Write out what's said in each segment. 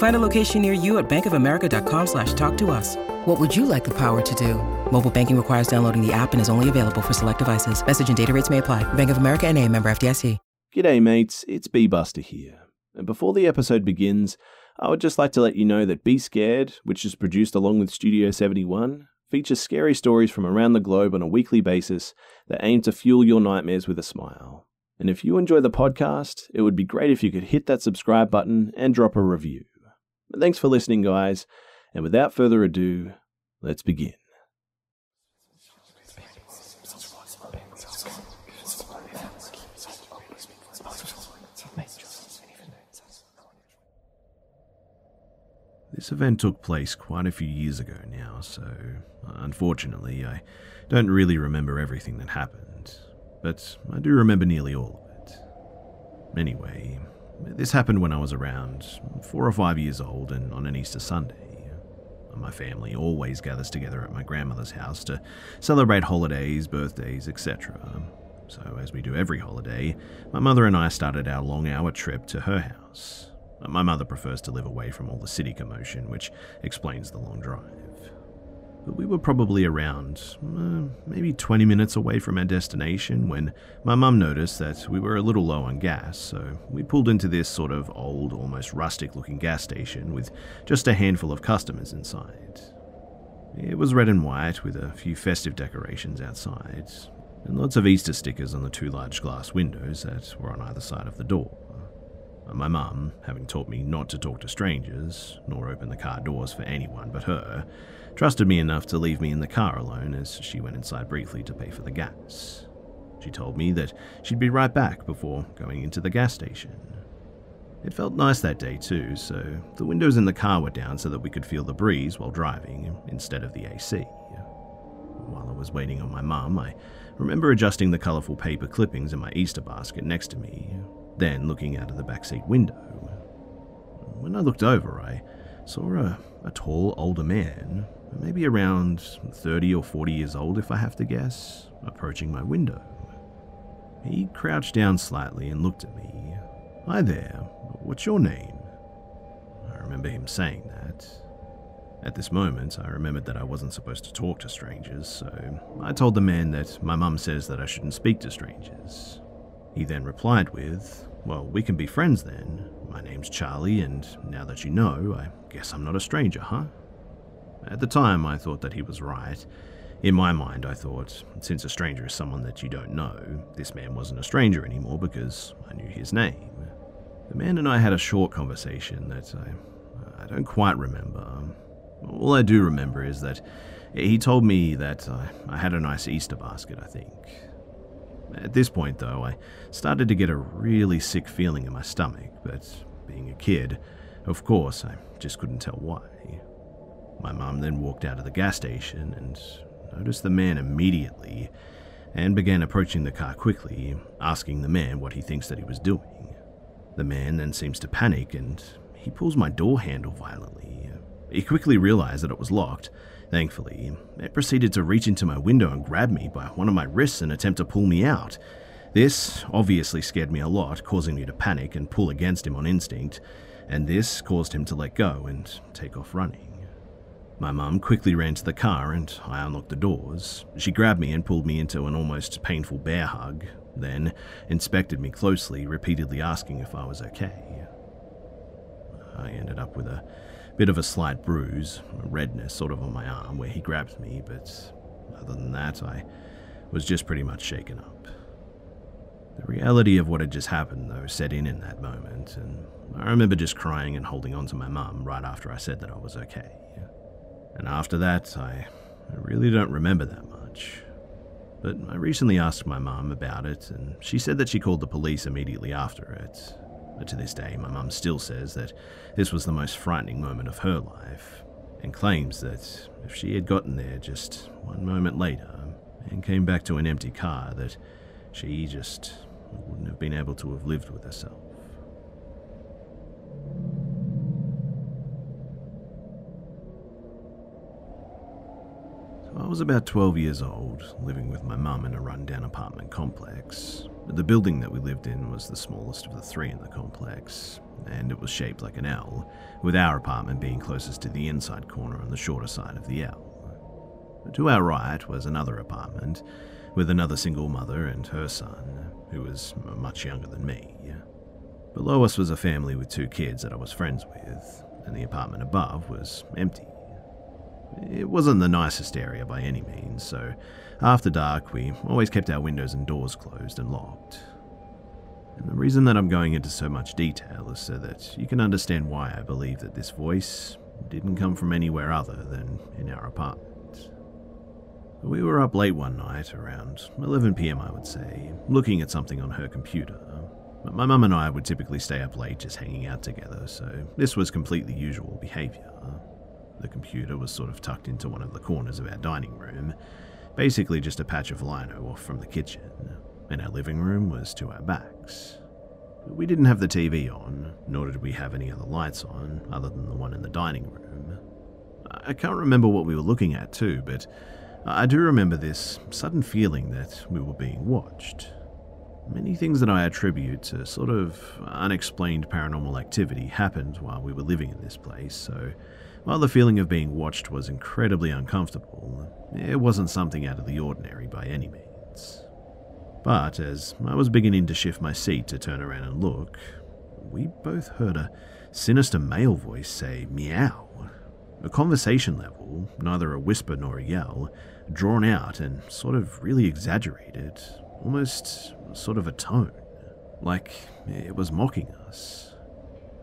Find a location near you at bankofamerica.com slash talk to us. What would you like the power to do? Mobile banking requires downloading the app and is only available for select devices. Message and data rates may apply. Bank of America and a member FDIC. G'day mates, it's B Buster here. And before the episode begins, I would just like to let you know that Be Scared, which is produced along with Studio 71, features scary stories from around the globe on a weekly basis that aim to fuel your nightmares with a smile. And if you enjoy the podcast, it would be great if you could hit that subscribe button and drop a review. But thanks for listening, guys. And without further ado, let's begin. This event took place quite a few years ago now, so uh, unfortunately, I don't really remember everything that happened but I do remember nearly all of it. Anyway, this happened when I was around four or five years old and on an Easter Sunday. My family always gathers together at my grandmother's house to celebrate holidays, birthdays, etc. So, as we do every holiday, my mother and I started our long hour trip to her house. My mother prefers to live away from all the city commotion, which explains the long drive but we were probably around uh, maybe 20 minutes away from our destination when my mum noticed that we were a little low on gas, so we pulled into this sort of old, almost rustic looking gas station with just a handful of customers inside. It was red and white with a few festive decorations outside, and lots of Easter stickers on the two large glass windows that were on either side of the door. My mum, having taught me not to talk to strangers, nor open the car doors for anyone but her, trusted me enough to leave me in the car alone as she went inside briefly to pay for the gas. She told me that she'd be right back before going into the gas station. It felt nice that day too, so the windows in the car were down so that we could feel the breeze while driving instead of the AC. While I was waiting on my mum, I remember adjusting the colourful paper clippings in my Easter basket next to me, then looking out of the backseat window. When I looked over, I saw a, a tall older man maybe around 30 or 40 years old if I have to guess, approaching my window. He crouched down slightly and looked at me. Hi there, what's your name? I remember him saying that. At this moment, I remembered that I wasn't supposed to talk to strangers, so I told the man that my mum says that I shouldn't speak to strangers. He then replied with, Well, we can be friends then. My name's Charlie, and now that you know, I guess I'm not a stranger, huh? At the time, I thought that he was right. In my mind, I thought, since a stranger is someone that you don't know, this man wasn't a stranger anymore because I knew his name. The man and I had a short conversation that I, I don't quite remember. All I do remember is that he told me that I, I had a nice Easter basket, I think. At this point, though, I started to get a really sick feeling in my stomach, but being a kid, of course, I just couldn't tell why. My mom then walked out of the gas station and noticed the man immediately and began approaching the car quickly, asking the man what he thinks that he was doing. The man then seems to panic and he pulls my door handle violently. He quickly realized that it was locked. Thankfully, it proceeded to reach into my window and grab me by one of my wrists and attempt to pull me out. This obviously scared me a lot, causing me to panic and pull against him on instinct, and this caused him to let go and take off running. My mum quickly ran to the car and I unlocked the doors. She grabbed me and pulled me into an almost painful bear hug, then inspected me closely, repeatedly asking if I was okay. I ended up with a bit of a slight bruise, a redness sort of on my arm where he grabbed me, but other than that, I was just pretty much shaken up. The reality of what had just happened, though, set in in that moment, and I remember just crying and holding on to my mum right after I said that I was okay. And after that, I I really don't remember that much. But I recently asked my mum about it, and she said that she called the police immediately after it. But to this day, my mum still says that this was the most frightening moment of her life, and claims that if she had gotten there just one moment later and came back to an empty car, that she just wouldn't have been able to have lived with herself. I was about 12 years old, living with my mum in a rundown apartment complex. The building that we lived in was the smallest of the three in the complex, and it was shaped like an L, with our apartment being closest to the inside corner on the shorter side of the L. To our right was another apartment, with another single mother and her son, who was much younger than me. Below us was a family with two kids that I was friends with, and the apartment above was empty. It wasn't the nicest area by any means, so after dark we always kept our windows and doors closed and locked. And the reason that I'm going into so much detail is so that you can understand why I believe that this voice didn't come from anywhere other than in our apartment. We were up late one night, around 11 pm, I would say, looking at something on her computer. My mum and I would typically stay up late just hanging out together, so this was completely usual behaviour. The computer was sort of tucked into one of the corners of our dining room, basically just a patch of lino off from the kitchen, and our living room was to our backs. We didn't have the TV on, nor did we have any other lights on, other than the one in the dining room. I can't remember what we were looking at, too, but I do remember this sudden feeling that we were being watched. Many things that I attribute to sort of unexplained paranormal activity happened while we were living in this place, so while the feeling of being watched was incredibly uncomfortable, it wasn't something out of the ordinary by any means. But as I was beginning to shift my seat to turn around and look, we both heard a sinister male voice say meow. A conversation level, neither a whisper nor a yell, drawn out and sort of really exaggerated, almost sort of a tone, like it was mocking us.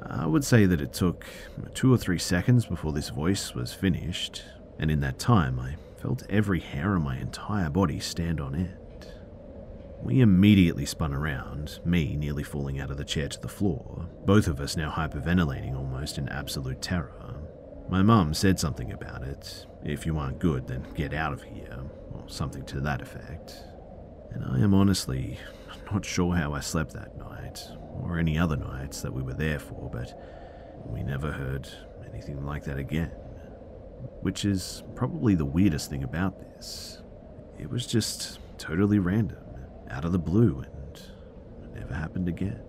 I would say that it took two or three seconds before this voice was finished, and in that time I felt every hair on my entire body stand on end. We immediately spun around, me nearly falling out of the chair to the floor, both of us now hyperventilating almost in absolute terror. My mum said something about it. If you aren't good, then get out of here, or something to that effect. And I am honestly not sure how I slept that night, or any other nights that we were there for, but we never heard anything like that again. Which is probably the weirdest thing about this. It was just totally random, out of the blue, and never happened again.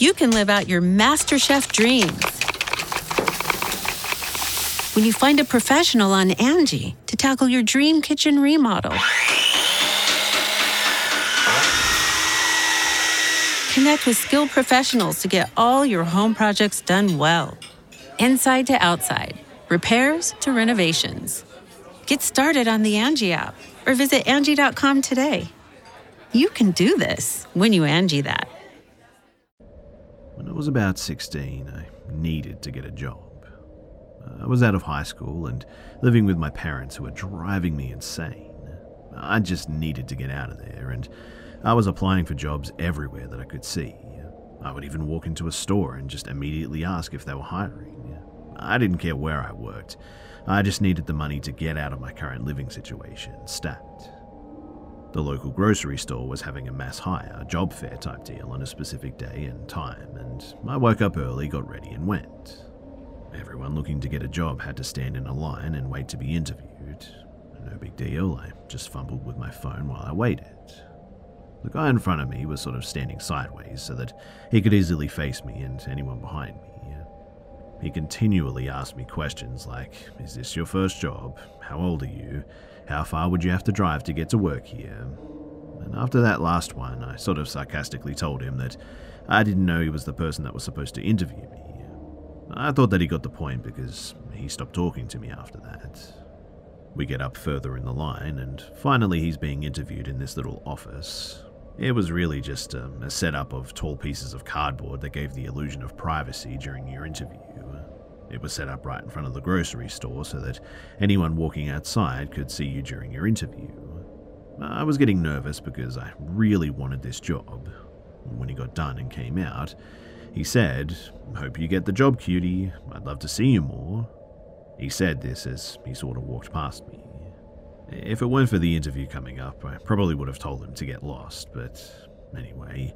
you can live out your MasterChef dreams when you find a professional on Angie to tackle your dream kitchen remodel. Connect with skilled professionals to get all your home projects done well. Inside to outside, repairs to renovations. Get started on the Angie app or visit Angie.com today. You can do this when you Angie that. When I was about 16, I needed to get a job. I was out of high school and living with my parents who were driving me insane. I just needed to get out of there, and I was applying for jobs everywhere that I could see. I would even walk into a store and just immediately ask if they were hiring. I didn't care where I worked. I just needed the money to get out of my current living situation, stat. The local grocery store was having a mass hire, job fair type deal on a specific day and time, and I woke up early, got ready, and went. Everyone looking to get a job had to stand in a line and wait to be interviewed. No big deal, I just fumbled with my phone while I waited. The guy in front of me was sort of standing sideways so that he could easily face me and anyone behind me. He continually asked me questions like Is this your first job? How old are you? How far would you have to drive to get to work here? And after that last one, I sort of sarcastically told him that I didn't know he was the person that was supposed to interview me. I thought that he got the point because he stopped talking to me after that. We get up further in the line, and finally he's being interviewed in this little office. It was really just um, a setup of tall pieces of cardboard that gave the illusion of privacy during your interview. It was set up right in front of the grocery store so that anyone walking outside could see you during your interview. I was getting nervous because I really wanted this job. When he got done and came out, he said, Hope you get the job, cutie. I'd love to see you more. He said this as he sort of walked past me. If it weren't for the interview coming up, I probably would have told him to get lost, but anyway.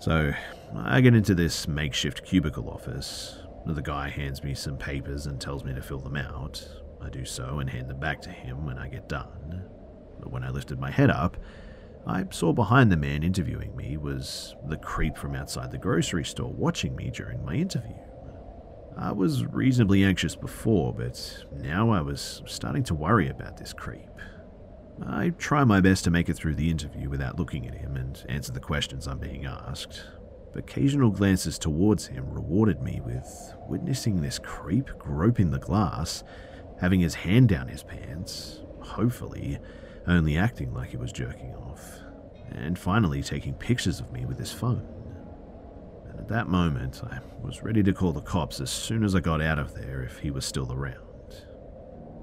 So, I get into this makeshift cubicle office. The guy hands me some papers and tells me to fill them out. I do so and hand them back to him when I get done. But when I lifted my head up, I saw behind the man interviewing me was the creep from outside the grocery store watching me during my interview. I was reasonably anxious before, but now I was starting to worry about this creep. I try my best to make it through the interview without looking at him and answer the questions I'm being asked. Occasional glances towards him rewarded me with witnessing this creep groping the glass, having his hand down his pants, hopefully only acting like he was jerking off, and finally taking pictures of me with his phone. And at that moment, I was ready to call the cops as soon as I got out of there if he was still around.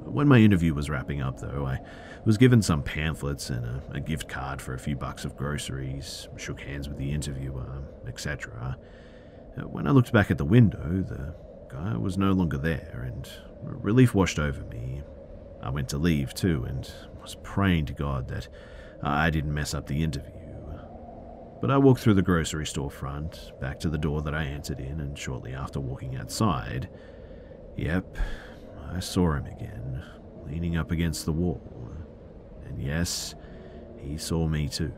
When my interview was wrapping up, though, I was given some pamphlets and a, a gift card for a few bucks of groceries, shook hands with the interviewer, etc. Uh, when I looked back at the window, the guy was no longer there, and relief washed over me. I went to leave too, and was praying to God that I didn't mess up the interview. But I walked through the grocery store front, back to the door that I entered in, and shortly after walking outside, yep, I saw him again, leaning up against the wall. And yes, he saw me too.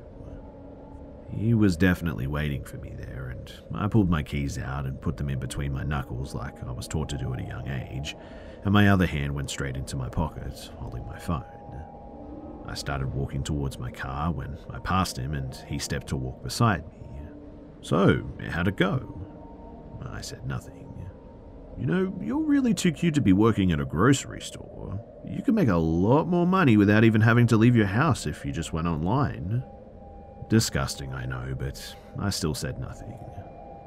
He was definitely waiting for me there, and I pulled my keys out and put them in between my knuckles like I was taught to do at a young age, and my other hand went straight into my pocket, holding my phone. I started walking towards my car when I passed him and he stepped to walk beside me. So, how'd it go? I said nothing. You know, you're really too cute to be working at a grocery store. You could make a lot more money without even having to leave your house if you just went online. Disgusting, I know, but I still said nothing.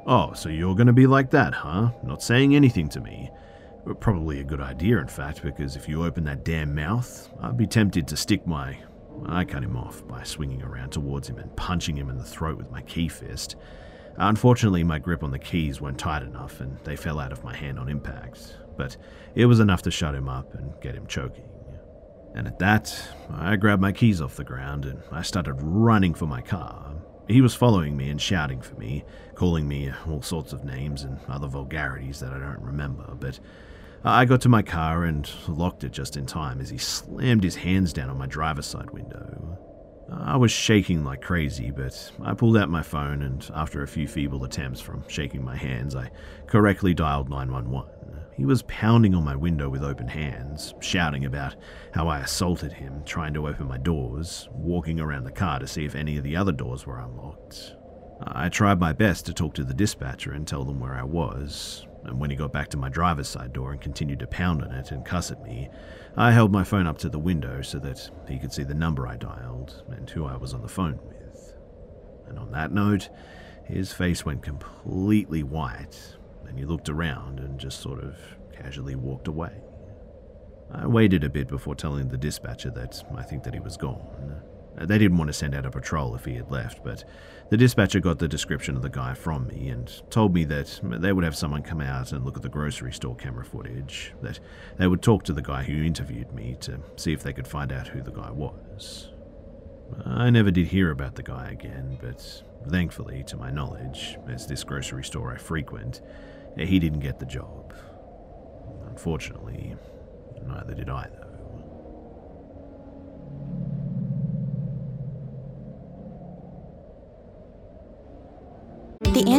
Oh, so you're gonna be like that, huh? Not saying anything to me. Probably a good idea, in fact, because if you open that damn mouth, I'd be tempted to stick my. I cut him off by swinging around towards him and punching him in the throat with my key fist. Unfortunately, my grip on the keys weren't tight enough and they fell out of my hand on impact, but it was enough to shut him up and get him choking. And at that, I grabbed my keys off the ground and I started running for my car. He was following me and shouting for me, calling me all sorts of names and other vulgarities that I don't remember, but Uh, I got to my car and locked it just in time as he slammed his hands down on my driver's side window. I was shaking like crazy, but I pulled out my phone and, after a few feeble attempts from shaking my hands, I correctly dialed 911. He was pounding on my window with open hands, shouting about how I assaulted him, trying to open my doors, walking around the car to see if any of the other doors were unlocked. I tried my best to talk to the dispatcher and tell them where I was, and when he got back to my driver's side door and continued to pound on it and cuss at me, I held my phone up to the window so that he could see the number I dialed and who I was on the phone with. And on that note, his face went completely white, and he looked around and just sort of casually walked away. I waited a bit before telling the dispatcher that I think that he was gone. They didn't want to send out a patrol if he had left, but the dispatcher got the description of the guy from me and told me that they would have someone come out and look at the grocery store camera footage, that they would talk to the guy who interviewed me to see if they could find out who the guy was. I never did hear about the guy again, but thankfully, to my knowledge, as this grocery store I frequent, he didn't get the job. unfortunately, neither did I, though. The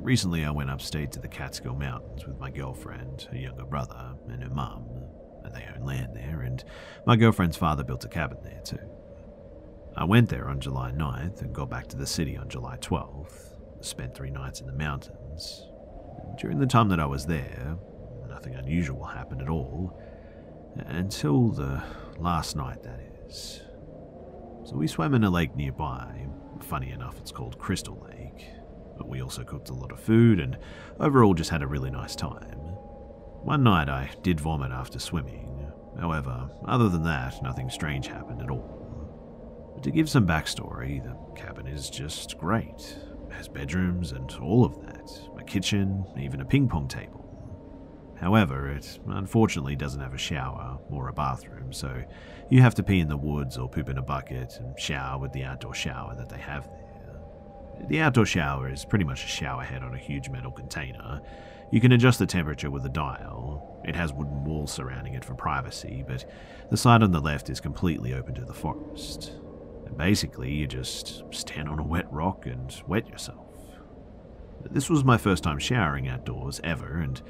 Recently, I went upstate to the Catskill Mountains with my girlfriend, her younger brother, and her mum. They own land there, and my girlfriend's father built a cabin there too. I went there on July 9th and got back to the city on July 12th. Spent three nights in the mountains. During the time that I was there, nothing unusual happened at all. Until the last night, that is. So we swam in a lake nearby. Funny enough, it's called Crystal Lake. But we also cooked a lot of food and overall just had a really nice time. One night I did vomit after swimming. However, other than that, nothing strange happened at all. But to give some backstory, the cabin is just great. It has bedrooms and all of that, a kitchen, even a ping pong table. However, it unfortunately doesn't have a shower or a bathroom, so you have to pee in the woods or poop in a bucket and shower with the outdoor shower that they have there. The outdoor shower is pretty much a shower head on a huge metal container. You can adjust the temperature with a dial. It has wooden walls surrounding it for privacy, but the side on the left is completely open to the forest. And basically, you just stand on a wet rock and wet yourself. This was my first time showering outdoors ever, and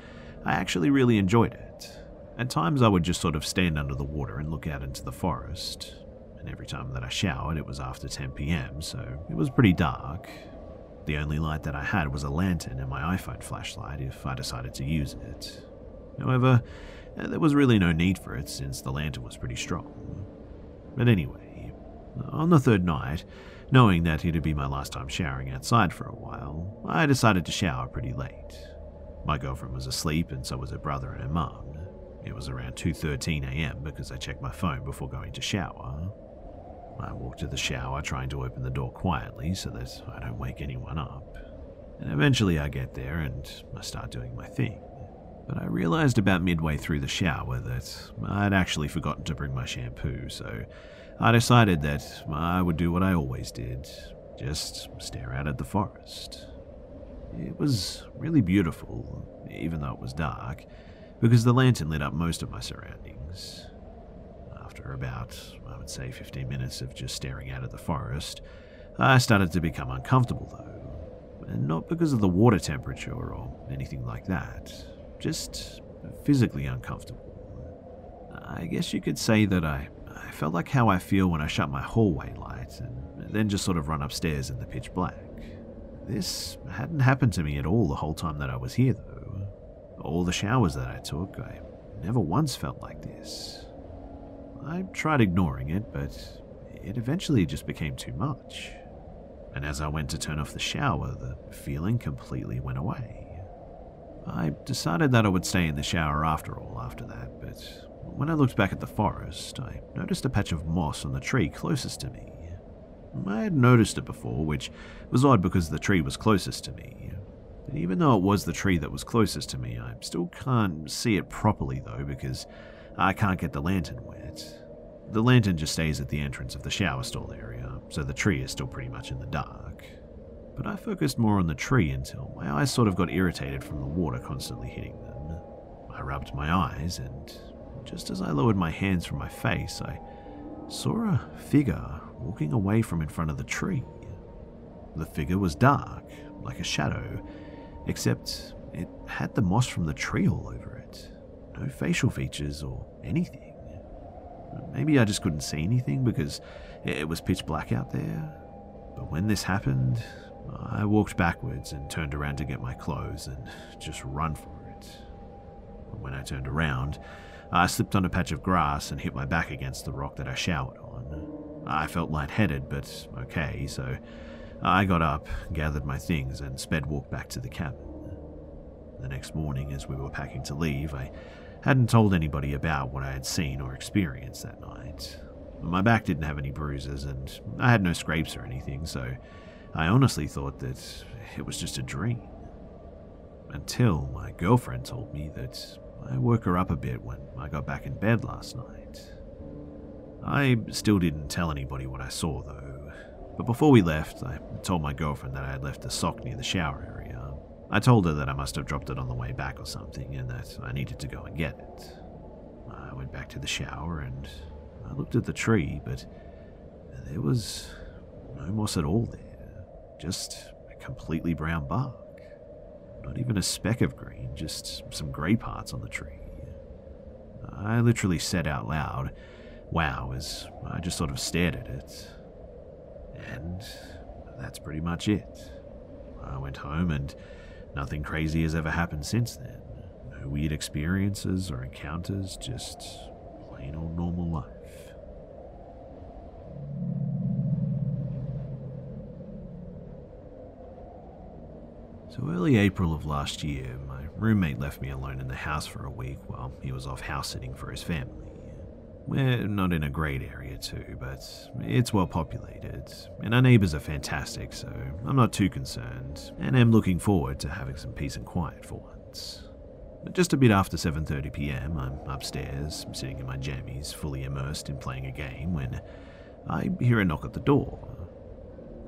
I actually really enjoyed it. At times, I would just sort of stand under the water and look out into the forest. And every time that I showered, it was after 10 pm, so it was pretty dark. The only light that I had was a lantern and my iPhone flashlight if I decided to use it. However, eh, there was really no need for it since the lantern was pretty strong. But anyway, on the third night, knowing that it'd be my last time showering outside for a while, I decided to shower pretty late. My girlfriend was asleep and so was her brother and her mum. It was around 2:13 a.m. because I checked my phone before going to shower. I walk to the shower trying to open the door quietly so that I don't wake anyone up. And eventually I get there and I start doing my thing. But I realized about midway through the shower that I'd actually forgotten to bring my shampoo, so I decided that I would do what I always did just stare out at the forest. It was really beautiful, even though it was dark, because the lantern lit up most of my surroundings. After about, I would say, 15 minutes of just staring out at the forest, I started to become uncomfortable though. And not because of the water temperature or anything like that, just physically uncomfortable. I guess you could say that I, I felt like how I feel when I shut my hallway light and then just sort of run upstairs in the pitch black. This hadn't happened to me at all the whole time that I was here, though. All the showers that I took, I never once felt like this. I tried ignoring it, but it eventually just became too much. And as I went to turn off the shower, the feeling completely went away. I decided that I would stay in the shower after all after that, but when I looked back at the forest, I noticed a patch of moss on the tree closest to me. I had noticed it before, which was odd because the tree was closest to me. But even though it was the tree that was closest to me, I still can't see it properly though because I can't get the lantern wet. The lantern just stays at the entrance of the shower stall area, so the tree is still pretty much in the dark. But I focused more on the tree until my eyes sort of got irritated from the water constantly hitting them. I rubbed my eyes, and just as I lowered my hands from my face, I saw a figure walking away from in front of the tree. The figure was dark, like a shadow, except it had the moss from the tree all over it. No facial features or anything. Maybe I just couldn't see anything because it was pitch black out there. But when this happened, I walked backwards and turned around to get my clothes and just run for it. When I turned around, I slipped on a patch of grass and hit my back against the rock that I showered on. I felt lightheaded, but okay, so I got up, gathered my things, and sped walked back to the cabin. The next morning, as we were packing to leave, I hadn't told anybody about what I had seen or experienced that night. My back didn't have any bruises, and I had no scrapes or anything, so I honestly thought that it was just a dream. Until my girlfriend told me that I woke her up a bit when I got back in bed last night. I still didn't tell anybody what I saw, though. But before we left, I told my girlfriend that I had left a sock near the shower area. I told her that I must have dropped it on the way back or something and that I needed to go and get it. I went back to the shower and I looked at the tree, but there was no moss at all there. Just a completely brown bark. Not even a speck of green, just some grey parts on the tree. I literally said out loud, wow, as I just sort of stared at it. And that's pretty much it. I went home and Nothing crazy has ever happened since then. No weird experiences or encounters, just plain old normal life. So early April of last year, my roommate left me alone in the house for a week while he was off house sitting for his family. We're not in a great area, too, but it's well populated, and our neighbours are fantastic, so I'm not too concerned, and am looking forward to having some peace and quiet for once. But just a bit after 7:30 p.m., I'm upstairs, sitting in my jammies, fully immersed in playing a game, when I hear a knock at the door.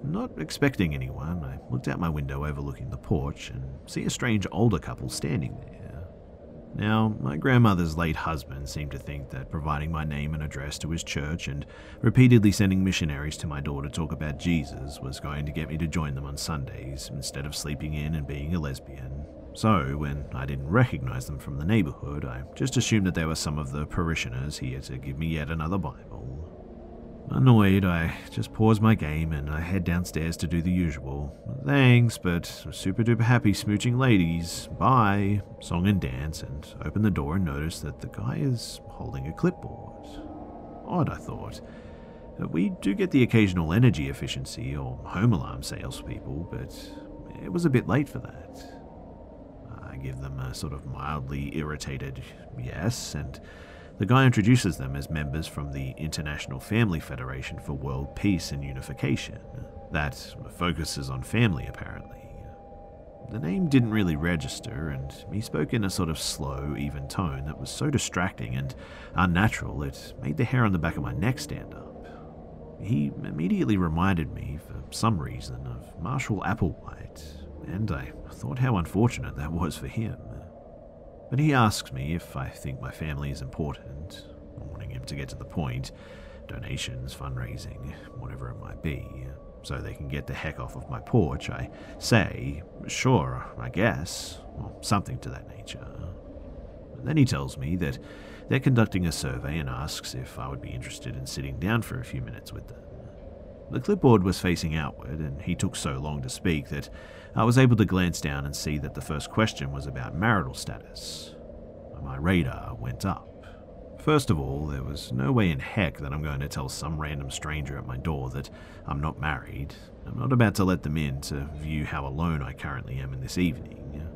Not expecting anyone, I looked out my window overlooking the porch and see a strange older couple standing there. Now, my grandmother's late husband seemed to think that providing my name and address to his church and repeatedly sending missionaries to my door to talk about Jesus was going to get me to join them on Sundays instead of sleeping in and being a lesbian. So, when I didn't recognize them from the neighborhood, I just assumed that they were some of the parishioners here to give me yet another Bible. Annoyed, I just pause my game and I head downstairs to do the usual. Thanks, but super duper happy smooching ladies. Bye. Song and dance, and open the door and notice that the guy is holding a clipboard. Odd, I thought. Uh, we do get the occasional energy efficiency or home alarm salespeople, but it was a bit late for that. I give them a sort of mildly irritated yes, and the guy introduces them as members from the International Family Federation for World Peace and Unification. That focuses on family, apparently. The name didn't really register, and he spoke in a sort of slow, even tone that was so distracting and unnatural it made the hair on the back of my neck stand up. He immediately reminded me, for some reason, of Marshall Applewhite, and I thought how unfortunate that was for him. But he asks me if I think my family is important, wanting him to get to the point donations, fundraising, whatever it might be, so they can get the heck off of my porch. I say, sure, I guess, or something to that nature. And then he tells me that they're conducting a survey and asks if I would be interested in sitting down for a few minutes with them. The clipboard was facing outward, and he took so long to speak that I was able to glance down and see that the first question was about marital status. My radar went up. First of all, there was no way in heck that I'm going to tell some random stranger at my door that I'm not married. I'm not about to let them in to view how alone I currently am in this evening.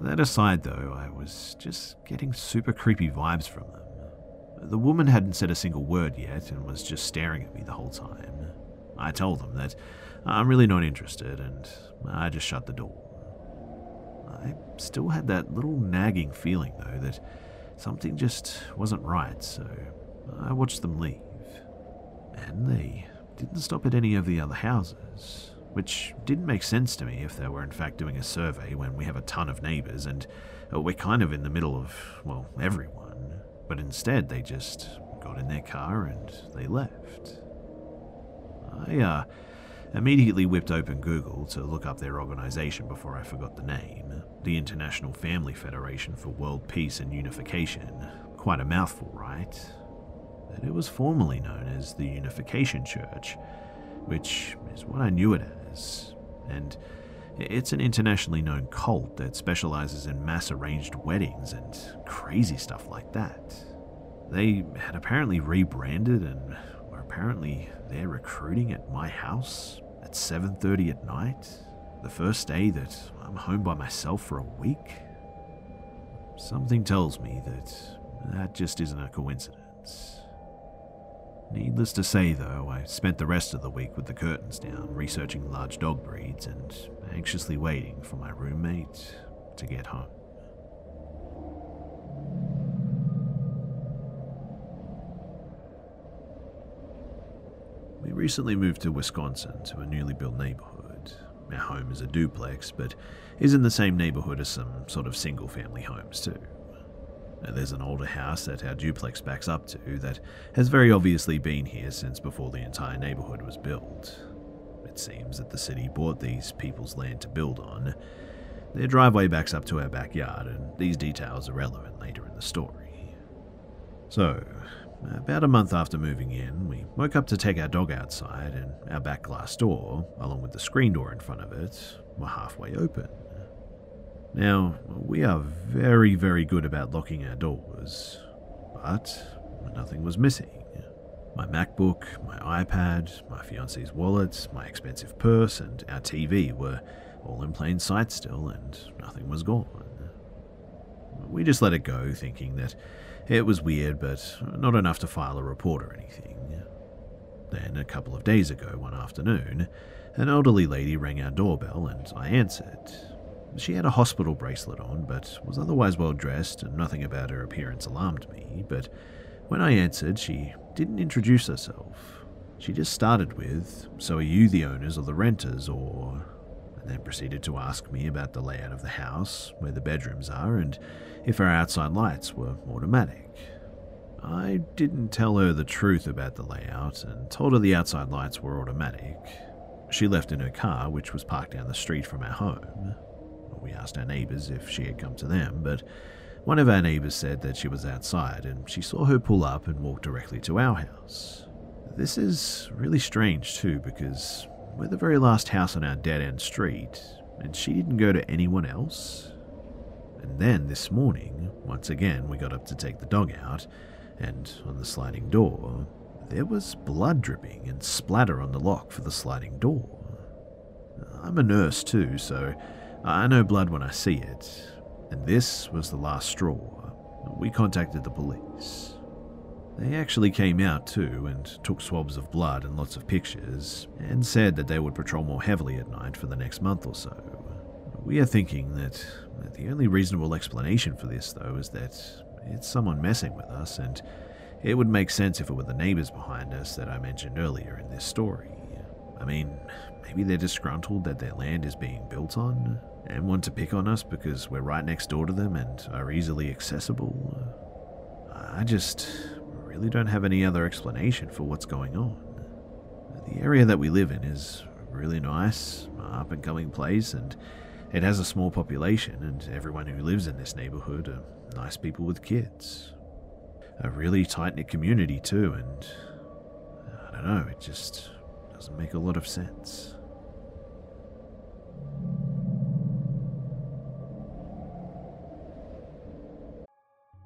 That aside, though, I was just getting super creepy vibes from them. The woman hadn't said a single word yet and was just staring at me the whole time. I told them that I'm really not interested, and I just shut the door. I still had that little nagging feeling, though, that something just wasn't right, so I watched them leave. And they didn't stop at any of the other houses, which didn't make sense to me if they were in fact doing a survey when we have a ton of neighbours and we're kind of in the middle of, well, everyone. But instead, they just got in their car and they left. I uh, Immediately whipped open Google to look up their organization before I forgot the name the International Family Federation for World Peace and Unification. Quite a mouthful, right? But it was formerly known as the Unification Church, which is what I knew it as. And it's an internationally known cult that specializes in mass arranged weddings and crazy stuff like that. They had apparently rebranded and apparently they're recruiting at my house at 7:30 at night, the first day that I'm home by myself for a week. Something tells me that that just isn't a coincidence. Needless to say, though, I spent the rest of the week with the curtains down, researching large dog breeds and anxiously waiting for my roommate to get home. Recently moved to Wisconsin to a newly built neighborhood. Our home is a duplex, but is in the same neighborhood as some sort of single family homes, too. There's an older house that our duplex backs up to that has very obviously been here since before the entire neighborhood was built. It seems that the city bought these people's land to build on. Their driveway backs up to our backyard, and these details are relevant later in the story. So, about a month after moving in, we woke up to take our dog outside, and our back glass door, along with the screen door in front of it, were halfway open. Now, we are very, very good about locking our doors, but nothing was missing. My MacBook, my iPad, my fiance's wallet, my expensive purse, and our TV were all in plain sight still, and nothing was gone. We just let it go, thinking that it was weird, but not enough to file a report or anything. Then, a couple of days ago, one afternoon, an elderly lady rang our doorbell and I answered. She had a hospital bracelet on, but was otherwise well dressed, and nothing about her appearance alarmed me. But when I answered, she didn't introduce herself. She just started with, So are you the owners or the renters, or. Then proceeded to ask me about the layout of the house, where the bedrooms are, and if our outside lights were automatic. I didn't tell her the truth about the layout and told her the outside lights were automatic. She left in her car, which was parked down the street from our home. We asked our neighbours if she had come to them, but one of our neighbours said that she was outside and she saw her pull up and walk directly to our house. This is really strange too because we're the very last house on our dead end street and she didn't go to anyone else. And then this morning, once again, we got up to take the dog out, and on the sliding door, there was blood dripping and splatter on the lock for the sliding door. I'm a nurse too, so I know blood when I see it, and this was the last straw. We contacted the police. They actually came out too and took swabs of blood and lots of pictures, and said that they would patrol more heavily at night for the next month or so. We are thinking that the only reasonable explanation for this, though, is that it's someone messing with us, and it would make sense if it were the neighbors behind us that I mentioned earlier in this story. I mean, maybe they're disgruntled that their land is being built on, and want to pick on us because we're right next door to them and are easily accessible. I just really don't have any other explanation for what's going on. The area that we live in is really nice, up and coming place, and it has a small population, and everyone who lives in this neighborhood are nice people with kids. A really tight knit community, too, and I don't know, it just doesn't make a lot of sense.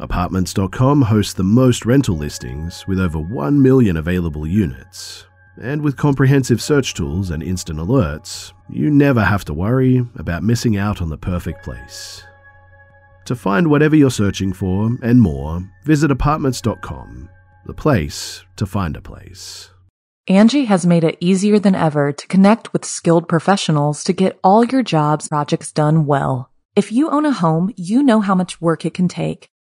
Apartments.com hosts the most rental listings with over 1 million available units. And with comprehensive search tools and instant alerts, you never have to worry about missing out on the perfect place. To find whatever you're searching for and more, visit apartments.com, the place to find a place. Angie has made it easier than ever to connect with skilled professionals to get all your jobs projects done well. If you own a home, you know how much work it can take,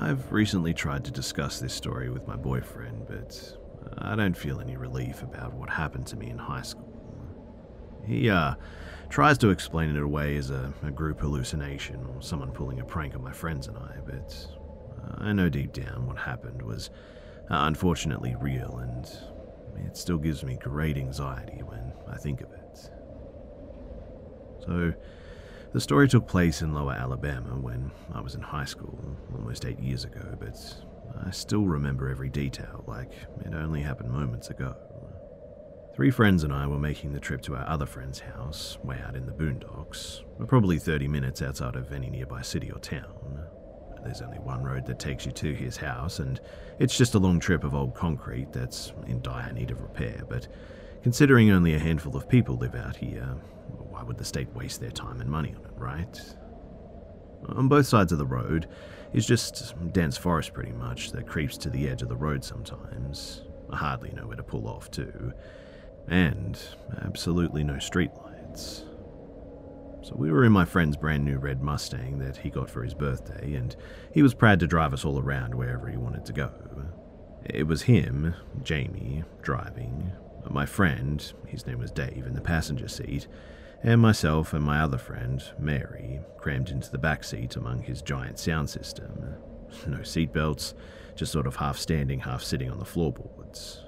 I've recently tried to discuss this story with my boyfriend, but I don't feel any relief about what happened to me in high school. He, uh, tries to explain it away as a, a group hallucination or someone pulling a prank on my friends and I, but I know deep down what happened was uh, unfortunately real, and it still gives me great anxiety when I think of it. So, the story took place in Lower Alabama when I was in high school, almost eight years ago, but I still remember every detail like it only happened moments ago. Three friends and I were making the trip to our other friend's house, way out in the boondocks. We're probably 30 minutes outside of any nearby city or town. There's only one road that takes you to his house, and it's just a long trip of old concrete that's in dire need of repair. But considering only a handful of people live out here, why would the state waste their time and money on it, right? On both sides of the road is just dense forest, pretty much, that creeps to the edge of the road sometimes. I hardly know where to pull off, too. And absolutely no streetlights. So we were in my friend's brand new red Mustang that he got for his birthday, and he was proud to drive us all around wherever he wanted to go. It was him, Jamie, driving, my friend, his name was Dave, in the passenger seat, and myself and my other friend, Mary, crammed into the back seat among his giant sound system. No seatbelts, just sort of half standing, half sitting on the floorboards.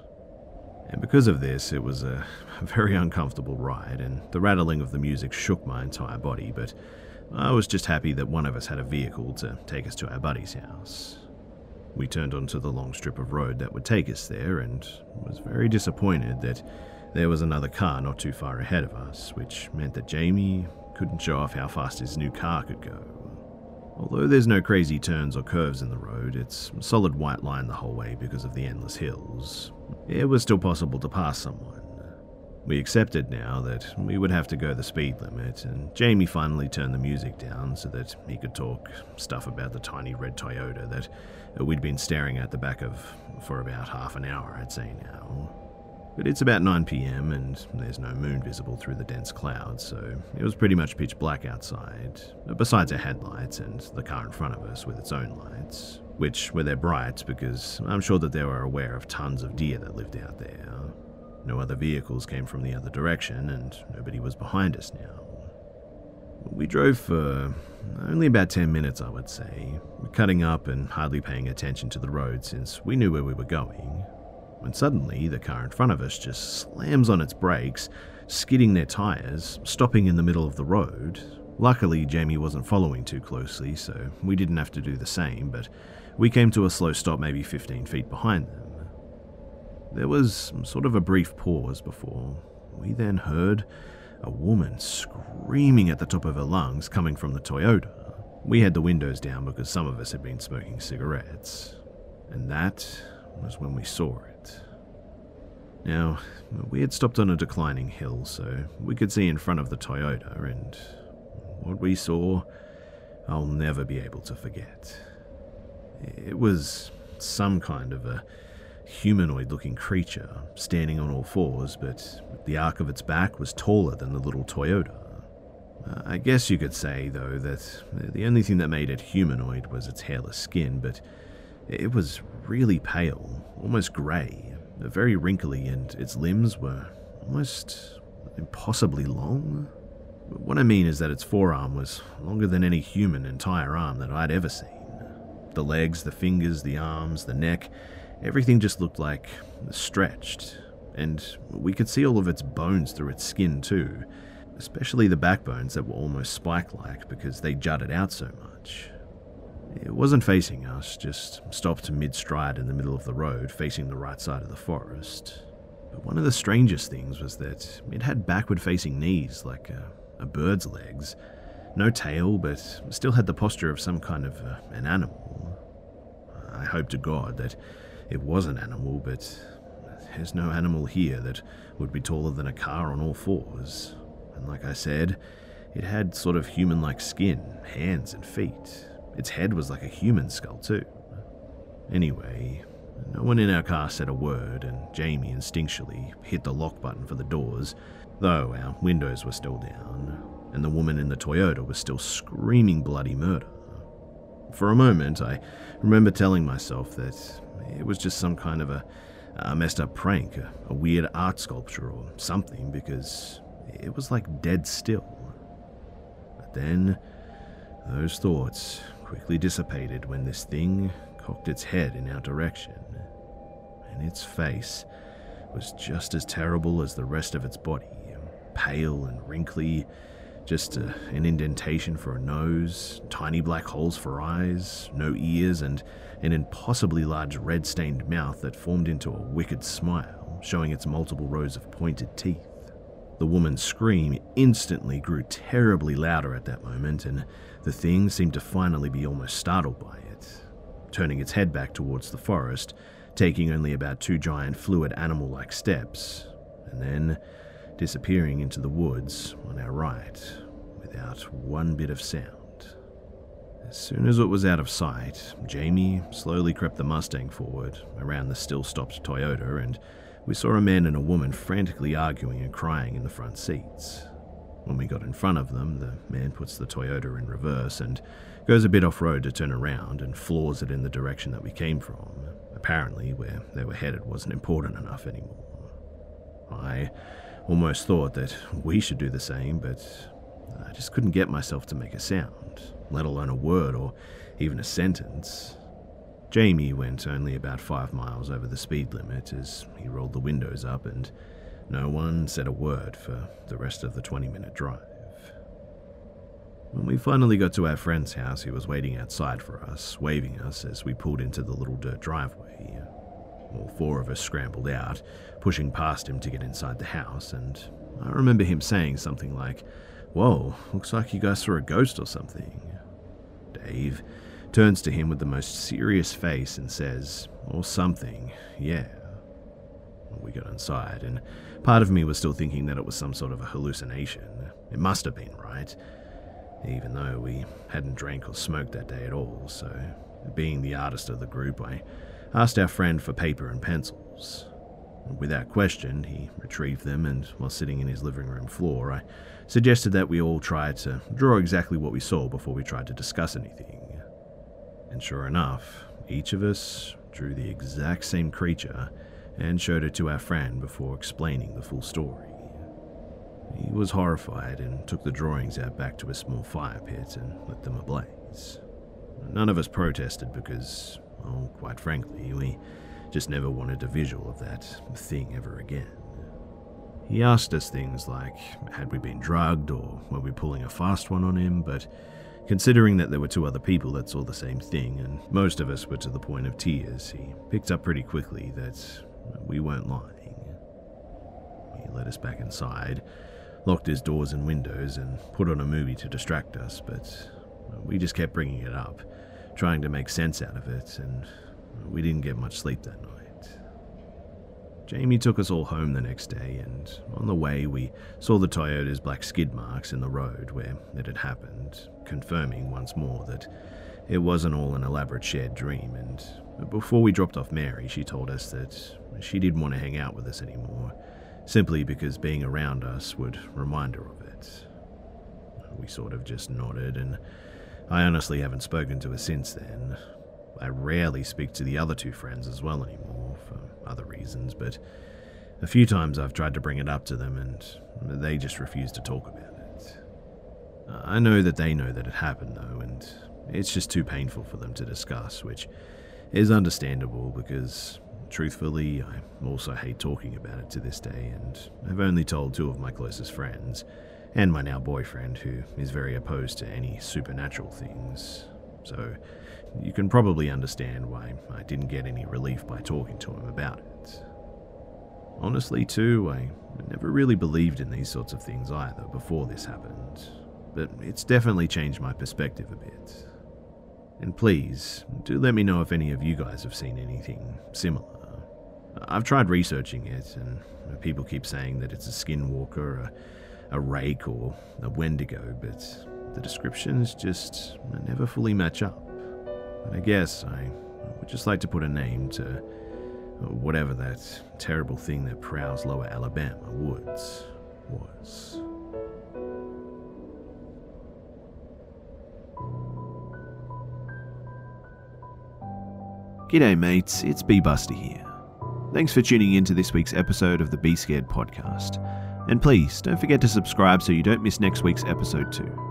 And because of this, it was a very uncomfortable ride, and the rattling of the music shook my entire body, but I was just happy that one of us had a vehicle to take us to our buddy's house. We turned onto the long strip of road that would take us there, and was very disappointed that there was another car not too far ahead of us, which meant that Jamie couldn't show off how fast his new car could go. Although there's no crazy turns or curves in the road, it's solid white line the whole way because of the endless hills. It was still possible to pass someone. We accepted now that we would have to go the speed limit, and Jamie finally turned the music down so that he could talk stuff about the tiny red Toyota that we'd been staring at the back of for about half an hour, I'd say now. But it's about 9 pm and there's no moon visible through the dense clouds, so it was pretty much pitch black outside, besides our headlights and the car in front of us with its own lights, which were their brights because I'm sure that they were aware of tons of deer that lived out there. No other vehicles came from the other direction, and nobody was behind us now. We drove for only about 10 minutes, I would say, cutting up and hardly paying attention to the road since we knew where we were going when suddenly the car in front of us just slams on its brakes, skidding their tyres, stopping in the middle of the road. Luckily, Jamie wasn't following too closely, so we didn't have to do the same, but we came to a slow stop maybe 15 feet behind them. There was sort of a brief pause before we then heard a woman screaming at the top of her lungs coming from the Toyota. We had the windows down because some of us had been smoking cigarettes, and that was when we saw it. Now, we had stopped on a declining hill, so we could see in front of the Toyota, and what we saw, I'll never be able to forget. It was some kind of a humanoid looking creature, standing on all fours, but the arc of its back was taller than the little Toyota. I guess you could say, though, that the only thing that made it humanoid was its hairless skin, but it was really pale, almost grey, very wrinkly, and its limbs were almost impossibly long. What I mean is that its forearm was longer than any human entire arm that I'd ever seen. The legs, the fingers, the arms, the neck, everything just looked like stretched, and we could see all of its bones through its skin too, especially the backbones that were almost spike like because they jutted out so much. It wasn't facing us, just stopped mid stride in the middle of the road, facing the right side of the forest. But one of the strangest things was that it had backward facing knees, like a, a bird's legs. No tail, but still had the posture of some kind of uh, an animal. I hope to God that it was an animal, but there's no animal here that would be taller than a car on all fours. And like I said, it had sort of human like skin, hands, and feet. Its head was like a human skull, too. Anyway, no one in our car said a word, and Jamie instinctually hit the lock button for the doors, though our windows were still down, and the woman in the Toyota was still screaming bloody murder. For a moment, I remember telling myself that it was just some kind of a, a messed up prank, a, a weird art sculpture or something, because it was like dead still. But then, those thoughts quickly dissipated when this thing cocked its head in our direction, and its face was just as terrible as the rest of its body pale and wrinkly, just a, an indentation for a nose, tiny black holes for eyes, no ears, and an impossibly large red stained mouth that formed into a wicked smile, showing its multiple rows of pointed teeth. The woman's scream instantly grew terribly louder at that moment, and the thing seemed to finally be almost startled by it, turning its head back towards the forest, taking only about two giant fluid animal like steps, and then disappearing into the woods on our right without one bit of sound. As soon as it was out of sight, Jamie slowly crept the Mustang forward around the still stopped Toyota, and we saw a man and a woman frantically arguing and crying in the front seats. When we got in front of them, the man puts the Toyota in reverse and goes a bit off road to turn around and floors it in the direction that we came from. Apparently, where they were headed wasn't important enough anymore. I almost thought that we should do the same, but I just couldn't get myself to make a sound, let alone a word or even a sentence. Jamie went only about five miles over the speed limit as he rolled the windows up, and no one said a word for the rest of the 20 minute drive. When we finally got to our friend's house, he was waiting outside for us, waving us as we pulled into the little dirt driveway. All four of us scrambled out, pushing past him to get inside the house, and I remember him saying something like, Whoa, looks like you guys saw a ghost or something. Dave turns to him with the most serious face and says, Or something, yeah. We got inside, and part of me was still thinking that it was some sort of a hallucination. It must have been, right? Even though we hadn't drank or smoked that day at all, so being the artist of the group, I asked our friend for paper and pencils. Without question, he retrieved them, and while sitting in his living room floor, I suggested that we all try to draw exactly what we saw before we tried to discuss anything. And sure enough, each of us drew the exact same creature and showed it to our friend before explaining the full story. He was horrified and took the drawings out back to a small fire pit and lit them ablaze. None of us protested because, well, quite frankly, we just never wanted a visual of that thing ever again. He asked us things like had we been drugged or were we pulling a fast one on him, but considering that there were two other people that saw the same thing and most of us were to the point of tears, he picked up pretty quickly that we weren't lying. He led us back inside, locked his doors and windows, and put on a movie to distract us, but we just kept bringing it up, trying to make sense out of it, and we didn't get much sleep that night. Jamie took us all home the next day, and on the way, we saw the Toyota's black skid marks in the road where it had happened, confirming once more that it wasn't all an elaborate shared dream. And before we dropped off Mary, she told us that she didn't want to hang out with us anymore, simply because being around us would remind her of it. We sort of just nodded, and I honestly haven't spoken to her since then. I rarely speak to the other two friends as well anymore, for other reasons, but a few times I've tried to bring it up to them and they just refuse to talk about it. I know that they know that it happened though, and it's just too painful for them to discuss, which is understandable because truthfully, I also hate talking about it to this day, and I've only told two of my closest friends, and my now boyfriend, who is very opposed to any supernatural things. So, you can probably understand why I didn't get any relief by talking to him about it. Honestly, too, I never really believed in these sorts of things either before this happened, but it's definitely changed my perspective a bit. And please, do let me know if any of you guys have seen anything similar. I've tried researching it, and people keep saying that it's a skinwalker, a, a rake, or a wendigo, but the descriptions just never fully match up. I guess I would just like to put a name to whatever that terrible thing that prowls lower Alabama woods was. G'day, mates, it's B Buster here. Thanks for tuning in to this week's episode of the Be Scared podcast. And please don't forget to subscribe so you don't miss next week's episode too.